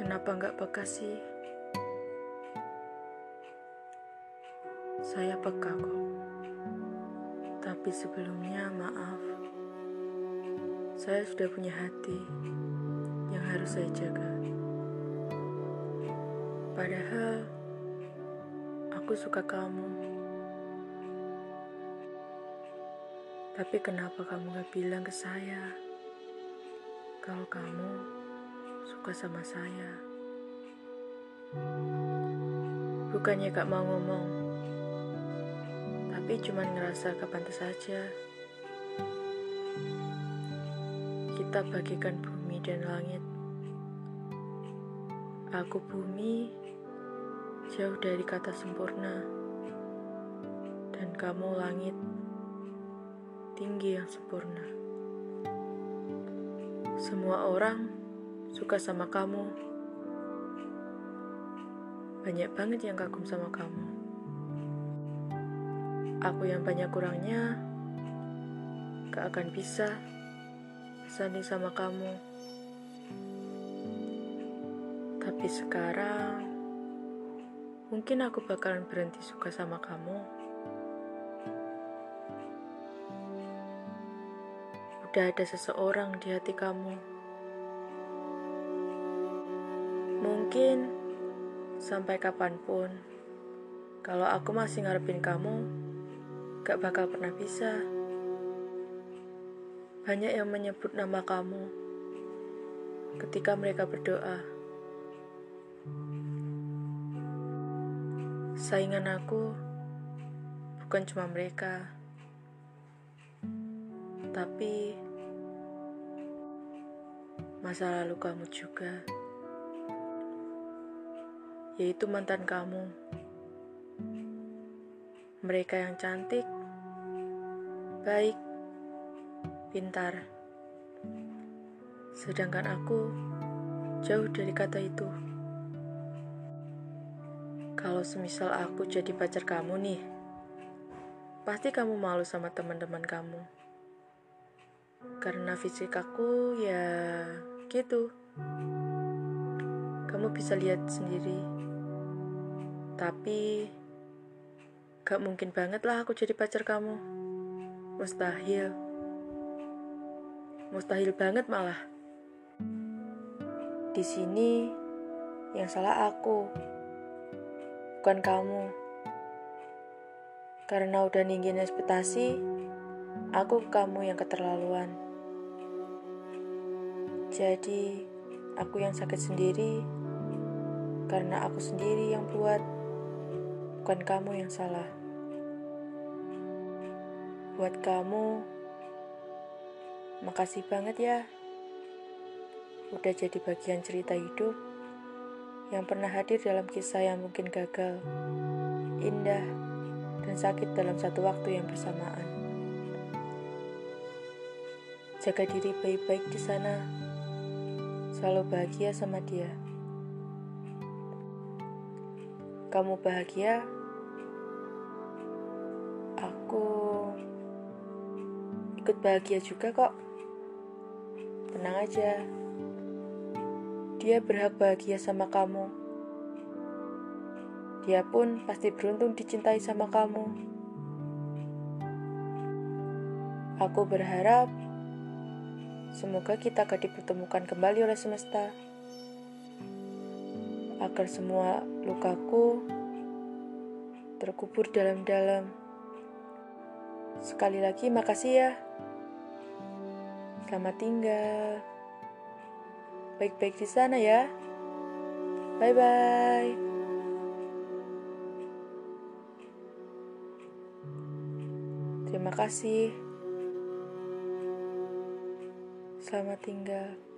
Kenapa nggak sih? Saya peka kok. Tapi sebelumnya maaf. Saya sudah punya hati yang harus saya jaga. Padahal aku suka kamu. Tapi kenapa kamu gak bilang ke saya kalau kamu suka sama saya? Bukannya gak mau ngomong, tapi cuman ngerasa kepantas saja. Kita bagikan bumi dan langit. Aku bumi, jauh dari kata sempurna, dan kamu langit, tinggi yang sempurna. Semua orang suka sama kamu. Banyak banget yang kagum sama kamu. Aku yang banyak kurangnya gak akan bisa sanding sama kamu. Tapi sekarang mungkin aku bakalan berhenti suka sama kamu. Udah ada seseorang di hati kamu. Mungkin sampai kapan pun, kalau aku masih ngarepin kamu, gak bakal pernah bisa. Banyak yang menyebut nama kamu ketika mereka berdoa. Saingan aku bukan cuma mereka, tapi masa lalu kamu juga, yaitu mantan kamu. Mereka yang cantik, baik, pintar, sedangkan aku jauh dari kata itu. Kalau semisal aku jadi pacar kamu nih, pasti kamu malu sama teman-teman kamu. Karena fisik aku ya gitu. Kamu bisa lihat sendiri. Tapi gak mungkin banget lah aku jadi pacar kamu. Mustahil. Mustahil banget malah. Di sini yang salah aku bukan kamu. Karena udah ninggin ekspektasi, aku kamu yang keterlaluan. Jadi, aku yang sakit sendiri karena aku sendiri yang buat, bukan kamu yang salah. Buat kamu, makasih banget ya. Udah jadi bagian cerita hidup yang pernah hadir dalam kisah yang mungkin gagal, indah, dan sakit dalam satu waktu yang bersamaan. Jaga diri baik-baik di sana, selalu bahagia sama dia. Kamu bahagia, aku ikut bahagia juga kok. Tenang aja. Dia berhak bahagia sama kamu. Dia pun pasti beruntung dicintai sama kamu. Aku berharap semoga kita akan dipertemukan kembali oleh semesta. Agar semua lukaku terkubur dalam-dalam. Sekali lagi makasih ya. Selamat tinggal baik-baik di sana ya. Bye bye. Terima kasih. Selamat tinggal.